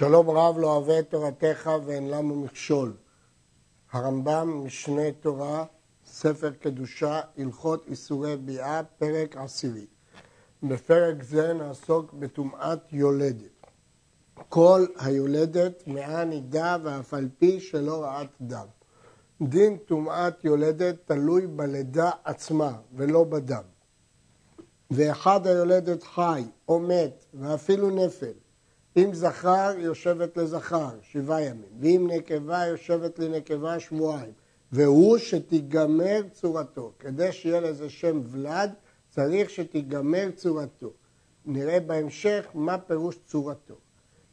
שלום רב לא אוהב את תורתך ואין לנו מכשול. הרמב"ם, משנה תורה, ספר קדושה, הלכות איסורי ביאה, פרק עשירי. בפרק זה נעסוק בטומאת יולדת. כל היולדת מאה נידה ואף על פי שלא רעת דם. דין טומאת יולדת תלוי בלידה עצמה ולא בדם. ואחד היולדת חי או מת ואפילו נפל אם זכר, יושבת לזכר, שבעה ימים, ואם נקבה, יושבת לנקבה שבועיים, והוא שתיגמר צורתו. כדי שיהיה לזה שם ולד, צריך שתיגמר צורתו. נראה בהמשך מה פירוש צורתו.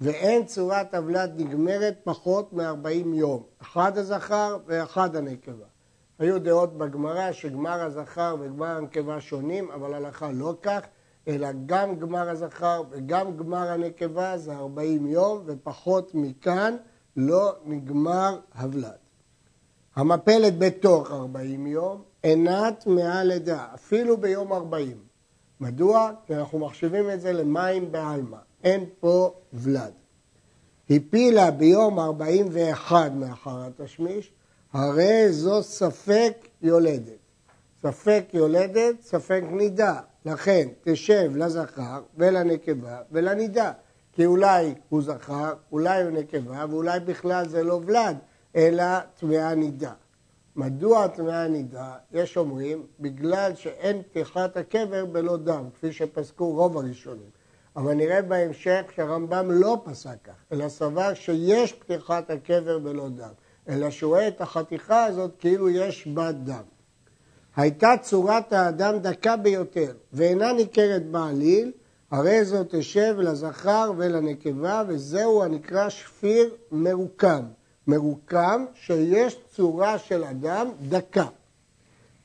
ואין צורת הוולד נגמרת פחות מ-40 יום, אחד הזכר ואחד הנקבה. היו דעות בגמרא שגמר הזכר וגמר הנקבה שונים, אבל הלכה לא כך. אלא גם גמר הזכר וגם גמר הנקבה זה 40 יום, ופחות מכאן לא נגמר הוולד. המפלת בתוך 40 יום אינה טמאה לידה, אפילו ביום 40. מדוע? כי אנחנו מחשיבים את זה למים בעלמא, אין פה ולד. הפילה ביום 41 מאחר התשמיש, הרי זו ספק יולדת. ספק יולדת, ספק נידה. לכן תשב לזכר ולנקבה ולנידה. כי אולי הוא זכר, אולי הוא נקבה, ואולי בכלל זה לא ולד, אלא טמאה נידה. מדוע טמאה נידה? יש אומרים, בגלל שאין פתיחת הקבר בלא דם, כפי שפסקו רוב הראשונים. אבל נראה בהמשך שהרמב"ם לא פסק כך, אלא סבר שיש פתיחת הקבר בלא דם, אלא שהוא רואה את החתיכה הזאת כאילו יש בה דם. הייתה צורת האדם דקה ביותר ואינה ניכרת בעליל, הרי זו תשב לזכר ולנקבה וזהו הנקרא שפיר מרוקם. מרוקם שיש צורה של אדם דקה.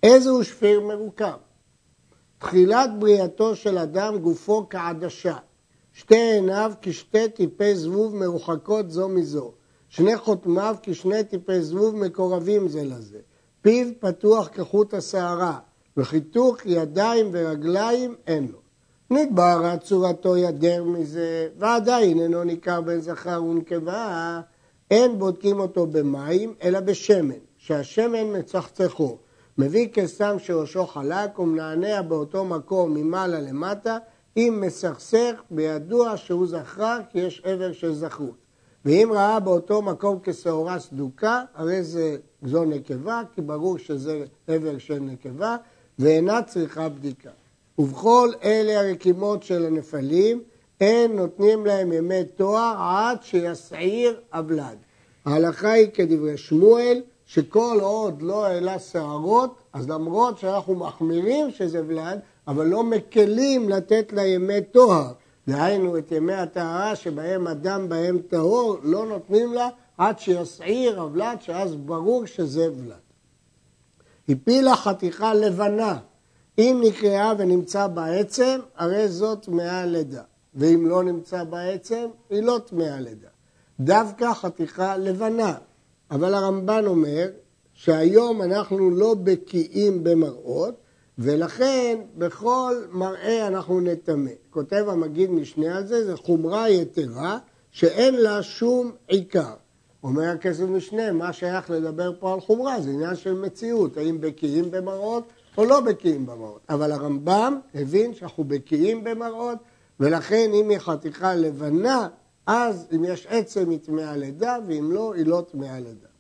איזהו שפיר מרוקם? תחילת בריאתו של אדם גופו כעדשה, שתי עיניו כשתי טיפי זבוב מרוחקות זו מזו, שני חותמיו כשני טיפי זבוב מקורבים זה לזה. פיו פתוח כחוט השערה, וחיתוך ידיים ורגליים אין לו. נדברה צורתו ידר מזה, ועדיין אינו ניכר בין זכר ונקבה, אין בודקים אותו במים, אלא בשמן, שהשמן מצחצחו. מביא קסם שראשו חלק ומנענע באותו מקום ממעלה למטה, אם מסכסך בידוע שהוא זכר כי יש עבר של זכרות. ואם ראה באותו מקום כשעורה סדוקה, הרי זה זו נקבה, כי ברור שזה עבר של נקבה, ואינה צריכה בדיקה. ובכל אלה הרקימות של הנפלים, אין נותנים להם ימי תואר עד שיסעיר הבלד. ההלכה היא כדברי שמואל, שכל עוד לא העלה שערות, אז למרות שאנחנו מחמירים שזה ולד, אבל לא מקלים לתת לה ימי טוהר. דהיינו את ימי הטהרה שבהם אדם בהם טהור, לא נותנים לה עד שיסעיר הבלד, שאז ברור שזה ולד. הפילה חתיכה לבנה, אם נקראה ונמצא בעצם, הרי זאת טמאה לידה, ואם לא נמצא בעצם, היא לא טמאה לידה. דווקא חתיכה לבנה, אבל הרמב"ן אומר שהיום אנחנו לא בקיאים במראות, ולכן בכל מראה אנחנו נטמא. כותב המגיד משנה על זה, זה חומרה יתרה שאין לה שום עיקר. אומר הכסף משנה, מה שייך לדבר פה על חומרה? זה עניין של מציאות, האם בקיאים במראות או לא בקיאים במראות. אבל הרמב"ם הבין שאנחנו בקיאים במראות, ולכן אם היא חתיכה לבנה, אז אם יש עצם היא טמאה לידה, ואם לא, היא לא טמאה לידה.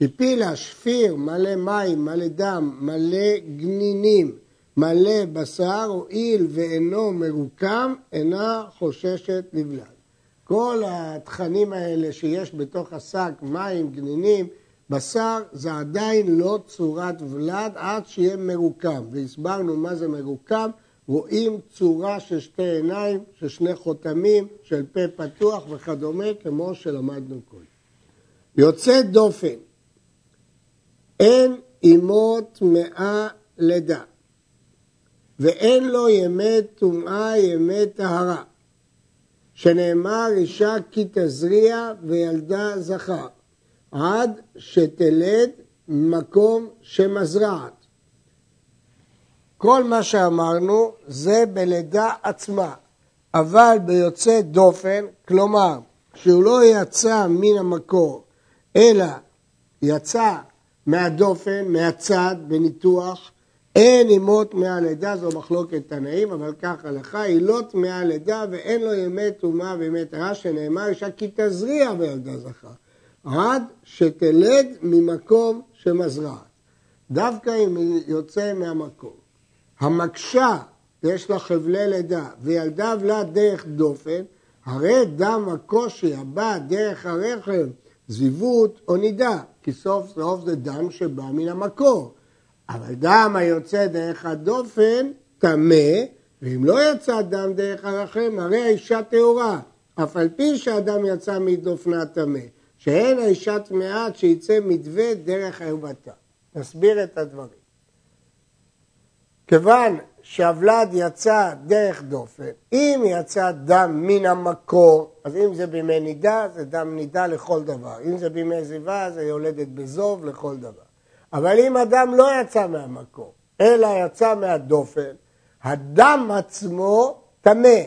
הפילה שפיר מלא מים, מלא דם, מלא גנינים, מלא בשר, הואיל ואינו מרוקם, אינה חוששת לבלד. כל התכנים האלה שיש בתוך השק, מים, גנינים, בשר, זה עדיין לא צורת ולד עד שיהיה מרוקם. והסברנו מה זה מרוקם, רואים צורה של שתי עיניים, של שני חותמים, של פה פתוח וכדומה, כמו שלמדנו קודם. יוצא דופן, אין עמו טמאה לידה, ואין לו ימי טומאה, ימי טהרה. שנאמר אישה כי תזריע וילדה זכר, עד שתלד מקום שמזרעת. כל מה שאמרנו זה בלידה עצמה, אבל ביוצא דופן, כלומר שהוא לא יצא מן המקור, אלא יצא מהדופן, מהצד, בניתוח, אין עמו טמאה לידה, זו מחלוקת תנאים, אבל ככה לך, היא לא טמאה לידה ואין לו ימי טומאה וימי טהרה, שנאמר אישה כי תזריע בילדה זכר, עד שתלד ממקום שמזרעת. דווקא אם היא יוצא מהמקום. המקשה, יש לה חבלי לידה, וילדה ולד דרך דופן, הרי דם הקושי הבא דרך הרחם, זיוות או נידה, כי סוף סוף זה דם שבא מן המקור. אבל דם היוצא דרך הדופן טמא, ואם לא יצא דם דרך הרחם, הרי האישה טהורה, אף על פי שהדם יצא מדופנה טמא, שאין האישה טמאה עד שיצא מדווה דרך ערוותה. נסביר את הדברים. כיוון שהוולד יצא דרך דופן, אם יצא דם מן המקור, אז אם זה בימי נידה, זה דם נידה לכל דבר. אם זה בימי זיווה, זה יולדת בזוב לכל דבר. אבל אם הדם לא יצא מהמקור, אלא יצא מהדופן, הדם עצמו טמא,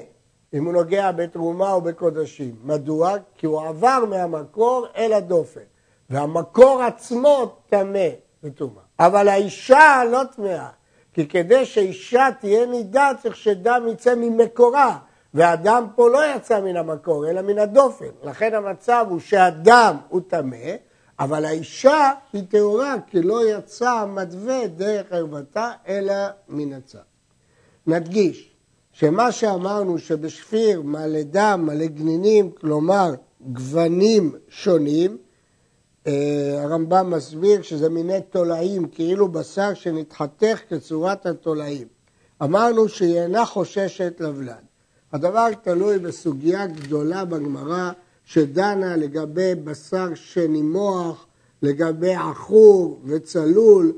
אם הוא נוגע בתרומה או בקודשים. מדוע? כי הוא עבר מהמקור אל הדופן, והמקור עצמו טמא וטומאה. אבל האישה לא טמאה, כי כדי שאישה תהיה נידה צריך שדם יצא ממקורה, והדם פה לא יצא מן המקור, אלא מן הדופן. לכן המצב הוא שהדם הוא טמא, אבל האישה היא טהורה, כי לא יצא המדווה דרך ערוותה, אלא מן הצד. נדגיש שמה שאמרנו שבשפיר מלא דם, מלא גנינים, כלומר גוונים שונים, אה, הרמב"ם מסביר שזה מיני תולעים, כאילו בשר שנתחתך כצורת התולעים. אמרנו שהיא אינה חוששת לבלד. הדבר תלוי בסוגיה גדולה בגמרא שדנה לגבי בשר שנימוח, לגבי עכור וצלול,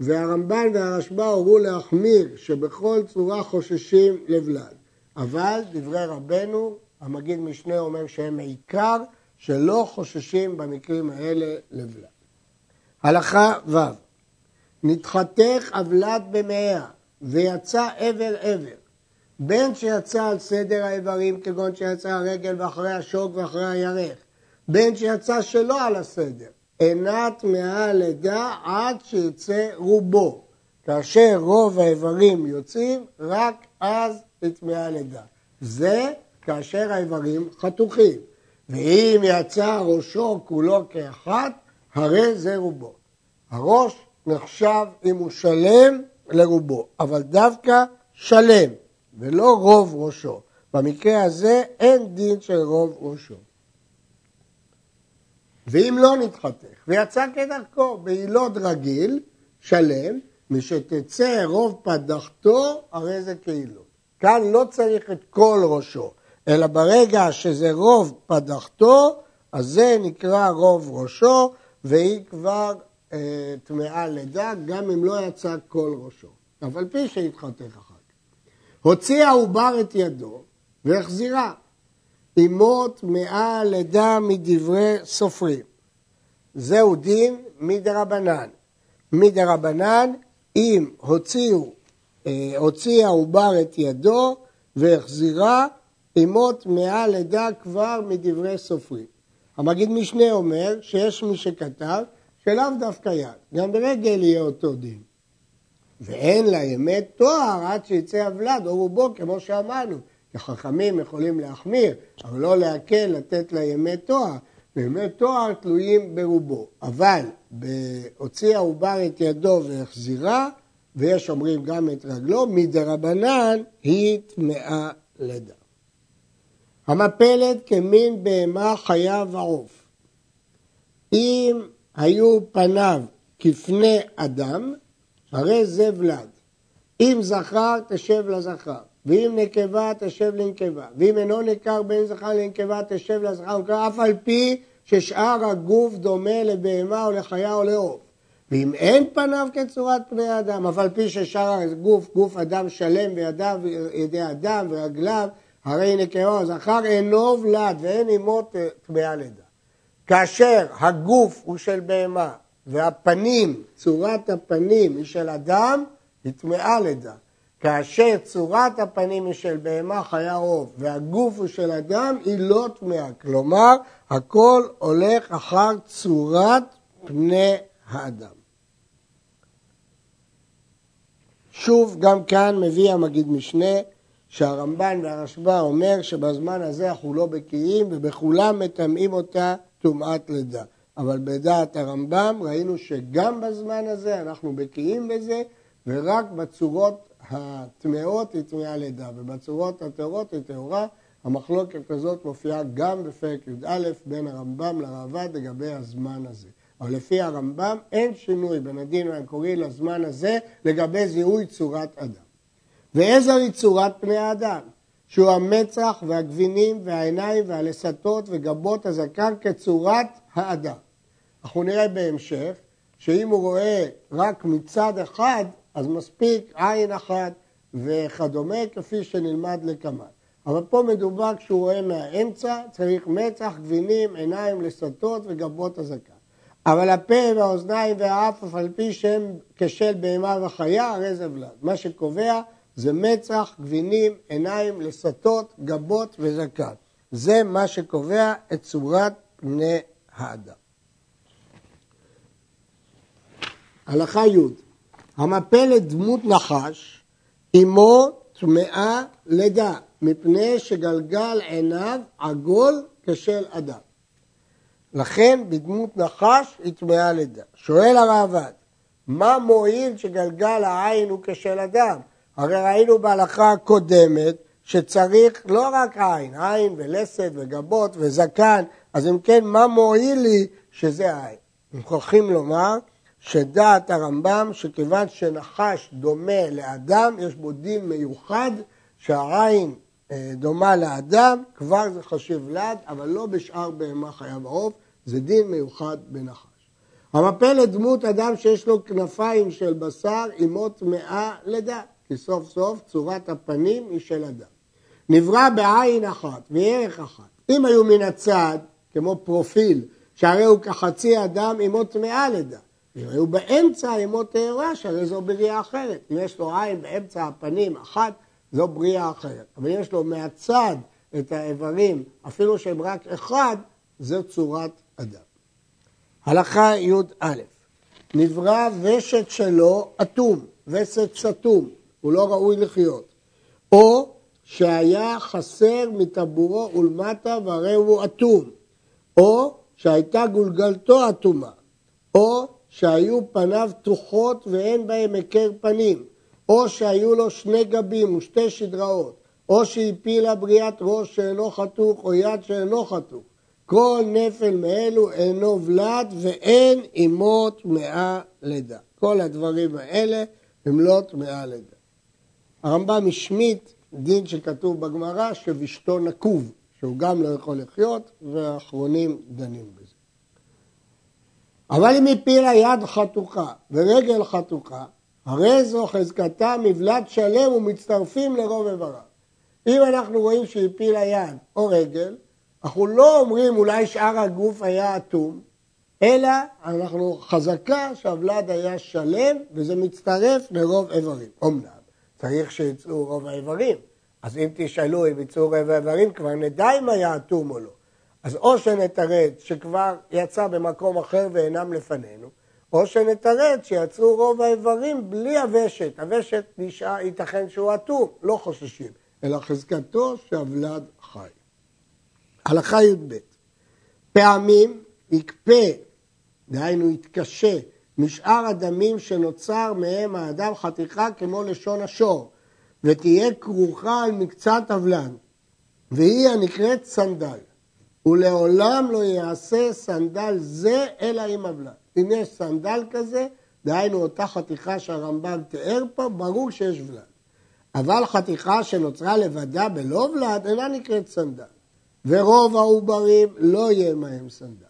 והרמב"ן והרשב"א הורו להחמיר שבכל צורה חוששים לבלד. אבל דברי רבנו, המגיד משנה אומר שהם עיקר שלא חוששים במקרים האלה לבלד. הלכה ו' נתחתך אבלד במאה ויצא עבר עבר בין שיצא על סדר האיברים כגון שיצא הרגל ואחרי השוק ואחרי הירך בין שיצא שלא על הסדר אינה טמאה לידה עד שיצא רובו. כאשר רוב האיברים יוצאים רק אז היא טמאה לידה זה כאשר האיברים חתוכים. ואם יצא ראשו כולו כאחד, הרי זה רובו. הראש נחשב אם הוא שלם לרובו, אבל דווקא שלם, ולא רוב ראשו. במקרה הזה אין דין של רוב ראשו. ואם לא נתחתך, ויצא כדרכו בעילות רגיל, שלם, משתצא רוב פדחתו, הרי זה קהילות. כאן לא צריך את כל ראשו, אלא ברגע שזה רוב פדחתו, אז זה נקרא רוב ראשו, והיא כבר אה, טמאה לידה, גם אם לא יצא כל ראשו. אף על פי שהתחתך אחר. הוציא העובר את ידו והחזירה. אמו טמאה לידה מדברי סופרים. זהו דין מדרבנן. מדרבנן, אם הוציאו, אה, הוציא העובר את ידו והחזירה, אמו טמאה לידה כבר מדברי סופרים. המגיד משנה אומר שיש מי שכתב שלאו דווקא יד, גם ברגל יהיה אותו דין. ואין ימי תואר עד שיצא הוולד או רובו, כמו שאמרנו. החכמים יכולים להחמיר, אבל לא להקל לתת ימי תואר. וימי תואר תלויים ברובו. אבל הוציא העובר את ידו והחזירה, ויש אומרים גם את רגלו, מדרבנן היא טמאה לידה. המפלת כמין בהמה חיה ועוף. אם היו פניו כפני אדם, הרי זה ולד. אם זכר, תשב לזכר, ואם נקבה, תשב לנקבה, ואם אינו ניכר בין זכר לנקבה, תשב לזכר, אף על פי ששאר הגוף דומה לבהמה או לחיה או לעוף. ואם אין פניו כצורת פני אדם, אף על פי ששאר הגוף, גוף אדם שלם וידיו, ידי אדם ורגליו, הרי נקבה זכר אינו ולד ואין עמו טמאה לידה. כאשר הגוף הוא של בהמה והפנים, צורת הפנים היא של אדם, היא טמאה לידה. כאשר צורת הפנים היא של בהמה חיה עוף והגוף הוא של אדם, היא לא טמאה. כלומר, הכל הולך אחר צורת פני האדם. שוב, גם כאן מביא המגיד משנה שהרמב"ן והרשב"א אומר שבזמן הזה אנחנו לא בקיאים ובכולם מטמאים אותה טומאת לידה. אבל בדעת הרמב"ם ראינו שגם בזמן הזה אנחנו בקיאים בזה ורק בצורות הטמאות היא טמאה לידה ובצורות הטהורות היא טהורה. המחלוקת הזאת מופיעה גם בפרק י"א בין הרמב"ם לרעב"ד לגבי הזמן הזה. אבל לפי הרמב"ם אין שינוי בין הדין המקורי לזמן הזה לגבי זיהוי צורת אדם. ואיזו היא צורת פני האדם? שהוא המצח והגבינים והעיניים והלסתות וגבות הזקן כצורת האדם. אנחנו נראה בהמשך שאם הוא רואה רק מצד אחד, אז מספיק עין אחת וכדומה, כפי שנלמד לקמאן. אבל פה מדובר כשהוא רואה מהאמצע, צריך מצח, גבינים, עיניים, לסתות וגבות הזקן. אבל הפה והאוזניים והאף, אף על פי שהם כשל בהמה וחיה, הרי זה ולד. מה שקובע זה מצח, גבינים, עיניים, לסתות, גבות וזקן. זה מה שקובע את צורת פני האדם. הלכה י' המפלת דמות נחש, אמו טמאה לידה, מפני שגלגל עיניו עגול כשל אדם. לכן בדמות נחש היא טמאה לידה. שואל הרעב"ד, מה מועיל שגלגל העין הוא כשל אדם? הרי ראינו בהלכה הקודמת שצריך לא רק עין, עין ולסת וגבות וזקן, אז אם כן, מה מועיל לי שזה עין? מוכרחים לומר שדעת הרמב"ם שכיוון שנחש דומה לאדם, יש בו דין מיוחד שהעין אה, דומה לאדם, כבר זה חשיב לד, אבל לא בשאר בהמה חיה ועוף, זה דין מיוחד בנחש. המפלת דמות אדם שיש לו כנפיים של בשר, עמו טמאה לידה, כי סוף סוף צורת הפנים היא של אדם. נברא בעין אחת וערך אחת. אם היו מן הצד, כמו פרופיל, שהרי הוא כחצי אדם עמו טמאה לידה. היו באמצע עמו טהרה, שהרי זו בריאה אחרת. אם יש לו עין באמצע הפנים אחת, זו בריאה אחרת. אבל יש לו מהצד את האיברים, אפילו שהם רק אחד, זו צורת אדם. הלכה י"א נברא ושת שלו אטום, וסת סתום, הוא לא ראוי לחיות. או שהיה חסר מטבורו ולמטה והרי הוא אטום. או שהייתה גולגלתו אטומה. או שהיו פניו תוחות ואין בהם היכר פנים. או שהיו לו שני גבים ושתי שדראות. או שהפילה בריאת ראש שאינו חתוך או יד שאינו חתוך. כל נפל מאלו אינו ולד ואין עמו טמאה לידה. כל הדברים האלה הם לא טמאה לידה. הרמב"ם השמיט דין שכתוב בגמרא שבשתו נקוב, שהוא גם לא יכול לחיות, והאחרונים דנים בזה. אבל אם הפילה יד חתוכה ורגל חתוכה, הרי זו חזקתה מבלד שלם ומצטרפים לרוב איבריו. אם אנחנו רואים שהפילה יד או רגל, אנחנו לא אומרים אולי שאר הגוף היה אטום, אלא אנחנו חזקה שהוולד היה שלם וזה מצטרף לרוב איברים. אמנם צריך שיצאו רוב האיברים, אז אם תשאלו אם יצאו רוב האיברים כבר נדע אם היה אטום או לא. אז או שנתרץ שכבר יצא במקום אחר ואינם לפנינו, או שנתרץ שיצאו רוב האיברים בלי הוושט. הוושט נשאר, ייתכן שהוא אטום, לא חוששים, אלא חזקתו שהוולד חי. הלכה י"ב פעמים יקפה, דהיינו יתקשה, משאר הדמים שנוצר מהם האדם חתיכה כמו לשון השור, ותהיה כרוכה על מקצת אבלן, והיא הנקראת סנדל. ולעולם לא יעשה סנדל זה אלא עם ולד. אם יש סנדל כזה, דהיינו אותה חתיכה שהרמב"ם תיאר פה, ברור שיש ולד. אבל חתיכה שנוצרה לבדה בלא ולד אינה נקראת סנדל. ורוב העוברים לא יהיה מהם סנדל.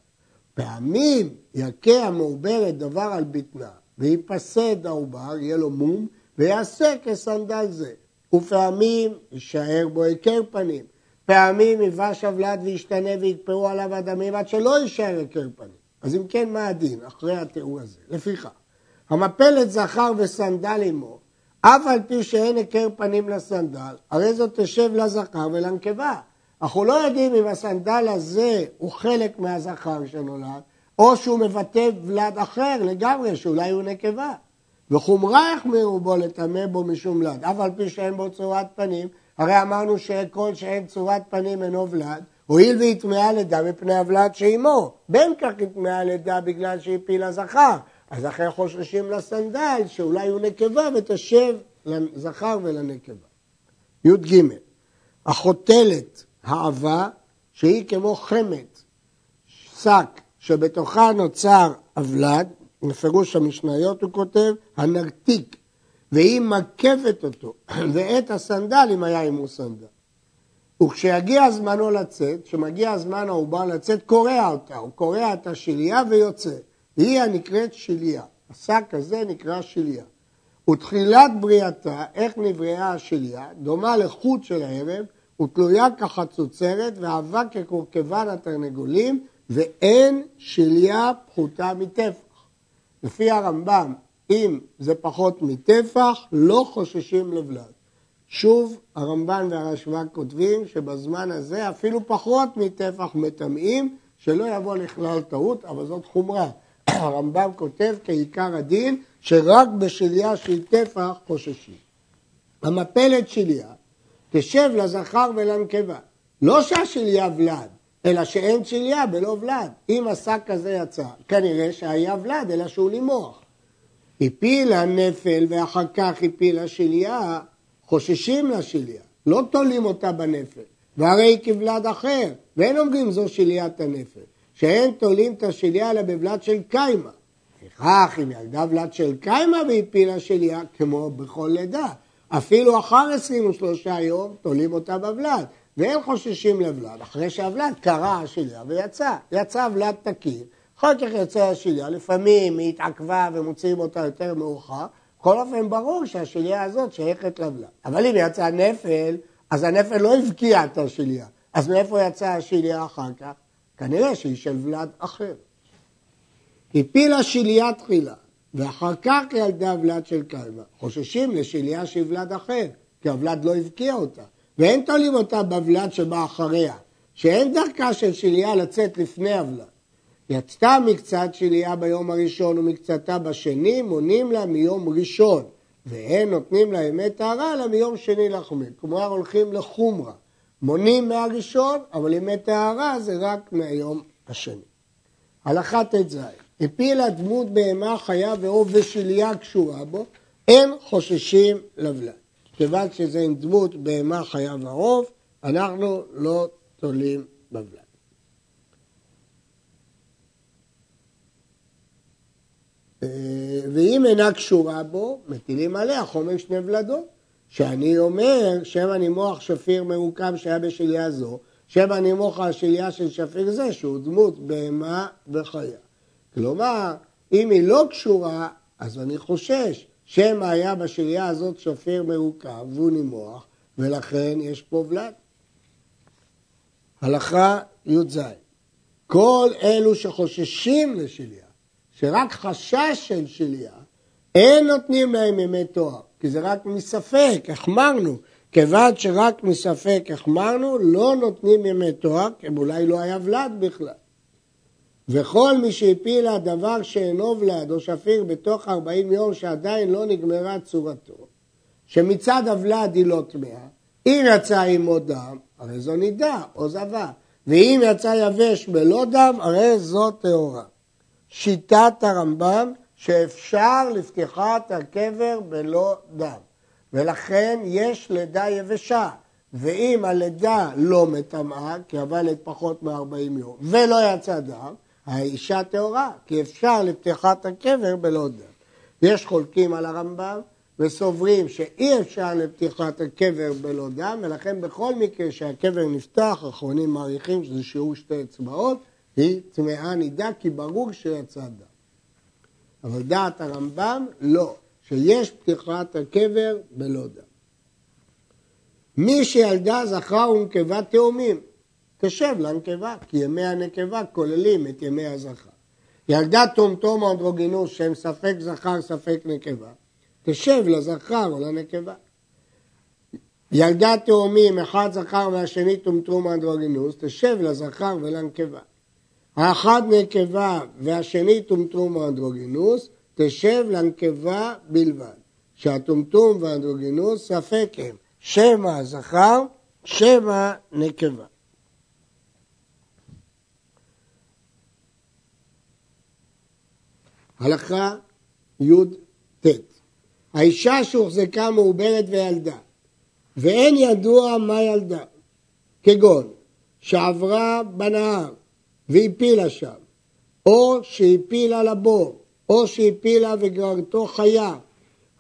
פעמים יכה המעוברת דבר על בטנה, ויפסד העובר, יהיה לו מום, ויעשה כסנדל זה. ופעמים יישאר בו היכר פנים. פעמים יבש הוולד וישתנה ויקפאו עליו הדמים עד שלא יישאר היכר פנים. אז אם כן, מה הדין אחרי התיאור הזה? לפיכך, המפלת זכר וסנדל עמו, אף על פי שאין היכר פנים לסנדל, הרי זאת תשב לזכר ולנקבה. אנחנו לא יודעים אם הסנדל הזה הוא חלק מהזכר שנולד, או שהוא מבטא ולד אחר לגמרי, שאולי הוא נקבה. וחומרה יחמירו בו לטמא בו משום ולד, אף על פי שאין בו צורת פנים, הרי אמרנו שכל שאין צורת פנים אינו ולד, הואיל והיא טמאה לידה מפני הוולד שעימו, בין כך היא טמאה לידה בגלל שהפילה זכר, אז אחרי חוששים לסנדל שאולי הוא נקבה ותשב לזכר ולנקבה. י"ג החותלת העבה שהיא כמו חמת, שק שבתוכה נוצר הוולד, בפירוש המשניות הוא כותב, הנרתיק, והיא מקפת אותו, ואת הסנדל אם היה עמו סנדל. וכשיגיע זמנו לצאת, כשמגיע זמן העובר לצאת, קורע אותה, הוא קורע את השליה ויוצא. היא הנקראת שליה. השק הזה נקרא שליה. ותחילת בריאתה, איך נבראה השליה, דומה לחוט של הערב, ותלויה כחצוצרת, ועבה כקורקבן התרנגולים, ואין שליה פחותה מטפח. לפי הרמב"ם, אם זה פחות מטפח, לא חוששים לבלד. שוב, הרמב"ן והרשב"א כותבים שבזמן הזה אפילו פחות מטפח מטמאים, שלא יבוא לכלל טעות, אבל זאת חומרה. הרמב"ם כותב כעיקר הדין, שרק בשליה של טפח חוששים. המפלת שליה תשב לזכר ולנקבה. לא שהשליה ולד, אלא שאין שליה בלא ולד. אם השק כזה יצא, כנראה שהיה ולד, אלא שהוא נימוח. הפילה נפל ואחר כך הפילה שליה, חוששים לשליה, לא תולים אותה בנפל, והרי היא כבלד אחר, ואין אומרים זו שליית הנפל, שאין תולים את השליה אלא בבלד של קיימה. לפיכך, אם ילדה ולד של קיימה והפילה שליה, כמו בכל לידה, אפילו אחר 23 יום תולים אותה בבלד, ואין חוששים לבלד, אחרי שהבלד קרע השליה ויצא, יצא ולד תקין, אחר כך יוצא השליה, לפעמים היא התעכבה ומוציאים אותה יותר מאוחר, בכל אופן ברור שהשליה הזאת שייכת לבלד. אבל אם יצא נפל, אז הנפל לא הבקיע את השליה. אז מאיפה יצא השליה אחר כך? כנראה שהיא של ולד אחר. הפילה שליה תחילה, ואחר כך ילדה ולד של קלמה. חוששים לשליה של ולד אחר, כי הוולד לא הבקיע אותה. ואין תולים אותה בוולד שבא אחריה, שאין דרכה של שליה לצאת לפני הוולד. יצתה מקצת שליה ביום הראשון ומקצתה בשני, מונים לה מיום ראשון, ואין נותנים לה ימי טהרה אלא מיום שני לחומר. כלומר הולכים לחומרה. מונים מהראשון, אבל ימי טהרה זה רק מהיום השני. הלכה ט"ז הפילה דמות בהמה חיה ועוף ושליה קשורה בו, אין חוששים לבלד. כיוון שזה עם דמות בהמה חיה ועוף, אנחנו לא תולים בבלד. ואם אינה קשורה בו, מטילים עליה חומר שני ולדות. שאני אומר, שם הנימוח שפיר מרוקם שהיה בשליה זו, שם הנימוח השליה של שפיר זה, שהוא דמות בהמה וחיה. כלומר, אם היא לא קשורה, אז אני חושש שמא היה בשליה הזאת שפיר מרוכב והוא נימוח, ולכן יש פה ולד. הלכה י"ז כל אלו שחוששים לשליה, שרק חשש של שליה, אין נותנים להם ימי תואר, כי זה רק מספק, החמרנו. כיוון שרק מספק החמרנו, לא נותנים ימי תואר, כי אולי לא היה ולד בכלל. וכל מי שהפילה דבר שאינו ולד או שפיר בתוך 40 יום שעדיין לא נגמרה צורתו, שמצד הוולד היא לא טמאה, אם יצא עמו דם, הרי זו נידה או זבה, ואם יצא יבש בלא דם, הרי זו טהורה. שיטת הרמב"ם שאפשר לפתיחת הקבר בלא דם, ולכן יש לידה יבשה, ואם הלידה לא מטמאה, כי עבדת פחות מ-40 יום, ולא יצא דם, האישה טהורה, כי אפשר לפתיחת הקבר בלא דם. יש חולקים על הרמב"ם וסוברים שאי אפשר לפתיחת הקבר בלא דם, ולכן בכל מקרה שהקבר נפתח, אחרונים מעריכים שזה שיעור שתי אצבעות, היא טמאה נידה, כי ברור שיצא דם. אבל דעת הרמב"ם לא, שיש פתיחת הקבר בלא דם. מי שילדה זכר ונקבה תאומים, תשב לנקבה, כי ימי הנקבה כוללים את ימי הזכר. ילדה טומטום או אנדרוגינוס שהם ספק זכר ספק נקבה, תשב לזכר או לנקבה. ילדה תאומים, אחד זכר והשני טומטום אנדרוגינוס, תשב לזכר ולנקבה. האחד נקבה והשני טומטום אנדרוגינוס, תשב לנקבה בלבד. שהטומטום והאנדרוגינוס ספק הם שמא זכר, שמא נקבה. הלכה י"ט האישה שהוחזקה מעוברת וילדה ואין ידוע מה ילדה, כגון שעברה בנהר והפילה שם, או שהפילה לבור, או שהפילה וגררתו חיה,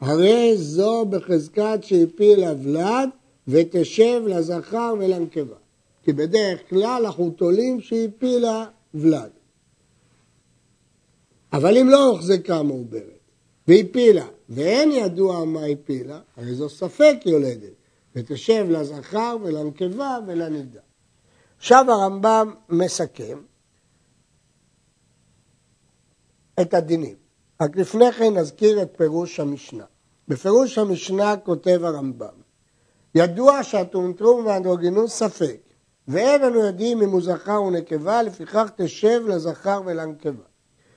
הרי זו בחזקת שהפילה ולד ותשב לזכר ולנקבה. כי בדרך כלל אנחנו תולים שהפילה ולד. אבל אם לא הוחזקה מעוברת והפילה ואין ידוע מה הפילה, הרי זו ספק יולדת, ותשב לזכר ולנקבה ולנידה. עכשיו הרמב"ם מסכם את הדינים. רק לפני כן נזכיר את פירוש המשנה. בפירוש המשנה כותב הרמב"ם, ידוע שהטומטום והאנדרוגינוס ספק, ואין אנו יודעים אם הוא זכר או נקבה, לפיכך תשב לזכר ולנקבה.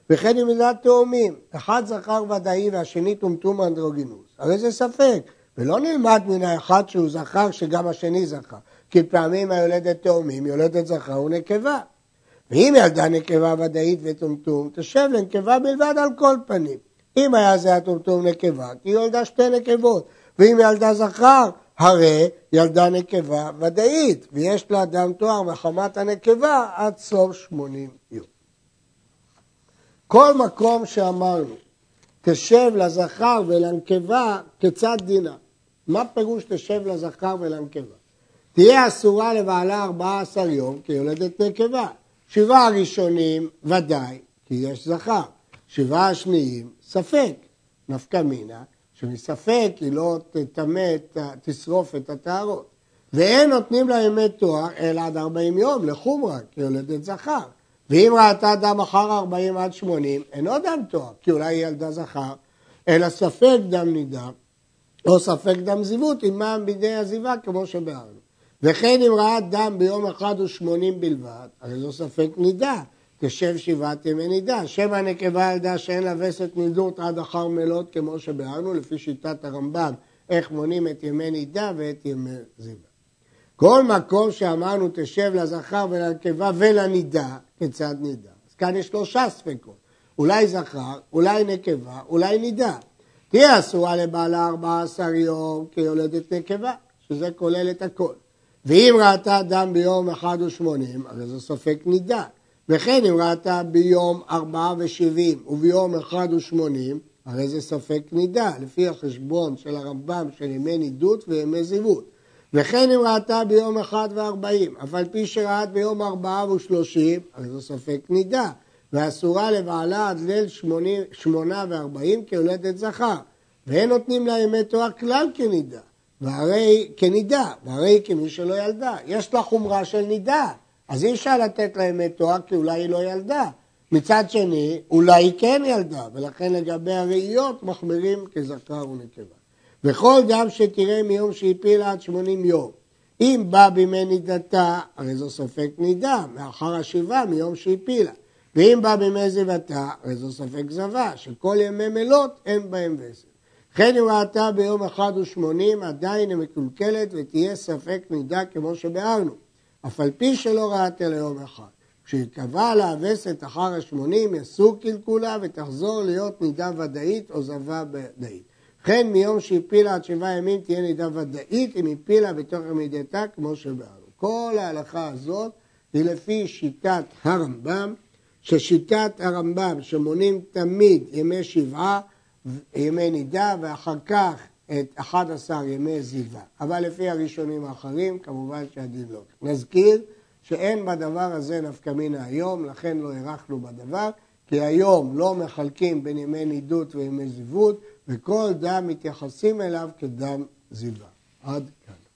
וכן אם מידת תאומים, אחד זכר ודאי והשני טומטום אנדרוגינוס, הרי זה ספק, ולא נלמד מן האחד שהוא זכר שגם השני זכר, כי פעמים היולדת תאומים יולדת זכר ונקבה. ואם ילדה נקבה ודאית וטומטום, תשב לנקבה בלבד על כל פנים. אם היה זה הטומטום נקבה, כי יולדה שתי נקבות, ואם ילדה זכר, הרי ילדה נקבה ודאית, ויש לאדם תואר מחמת הנקבה עד סוף שמונים יום. כל מקום שאמרנו, תשב לזכר ולנקבה, כיצד דינה? מה פירוש תשב לזכר ולנקבה? תהיה אסורה לבעלה 14 יום כיולדת נקבה. שבעה הראשונים ודאי, כי יש זכר. שבעה השניים, ספק. נפקא מינה, שמספק היא לא תטמא, תשרוף את הטהרות. ואין נותנים לה ימי תואר אלא עד 40 יום לחומרה, כיולדת זכר. ואם ראתה דם אחר 40 עד 80, אינו דם תואר, כי אולי היא ילדה זכר, אלא ספק דם נידה, או ספק דם זיוות, עמם בידי הזיווה, כמו שביארנו. וכן אם ראה דם ביום אחד ושמונים בלבד, הרי זו ספק נידה, תשב שבעת ימי נידה. שם הנקבה ילדה שאין לה וסת נידות עד אחר מלות, כמו שביארנו, לפי שיטת הרמב"ם, איך מונים את ימי נידה ואת ימי זיווה. כל מקום שאמרנו תשב לזכר ולנקבה ולנידה, כיצד נידה? אז כאן יש שלושה ספקות, אולי זכר, אולי נקבה, אולי נידה. תהיה אסורה לבעלה 14 יום כיולדת נקבה, שזה כולל את הכל. ואם ראתה דם ביום אחד ושמונים, הרי זה ספק נידה. וכן אם ראתה ביום ארבעה ושבעים וביום אחד ושמונים, הרי זה ספק נידה, לפי החשבון של הרמב"ם של ימי נידות וימי זיוות. וכן אם ראתה ביום אחד וארבעים, אף על פי שראת ביום ארבעה ושלושים, הרי זה ספק נידה, ואסורה לבעלה עד ליל שמונה, וארבעים כיולדת זכר, ואין נותנים לה ימי תואר כלל כנידה, והרי כנידה, והרי כמי שלא ילדה. יש לה חומרה של נידה, אז אי אפשר לתת לה ימי תואר כי אולי היא לא ילדה. מצד שני, אולי היא כן ילדה, ולכן לגבי הראיות מחמירים כזכר ונקבה. וכל דם שתראה מיום שהפילה עד שמונים יום. אם בא בימי נידתה, הרי זו ספק נידה, מאחר השבעה מיום שהפילה. ואם בא בימי זיוותה, הרי זו ספק זבה, שכל ימי מלות אין בהם וסת. וכן אם ראתה ביום אחד ושמונים, עדיין היא מקולקלת ותהיה ספק נידה כמו שביארנו. אף על פי שלא ראתה ליום אחד. כשיקבע לה הווסת אחר השמונים, יסור קלקולה ותחזור להיות נידה ודאית או זבה ודאית. וכן מיום שהפילה עד שבעה ימים תהיה נידה ודאית אם הפילה בתוך עמידתה כמו שבאנו. כל ההלכה הזאת היא לפי שיטת הרמב"ם, ששיטת הרמב"ם שמונים תמיד ימי שבעה, ימי נידה ואחר כך את 11 ימי זיווה. אבל לפי הראשונים האחרים כמובן שהדין לא. נזכיר שאין בדבר הזה נפקא מינה היום, לכן לא הארכנו בדבר, כי היום לא מחלקים בין ימי נידות וימי זיוות, וכל דם מתייחסים אליו כדם זיווה. עד כאן.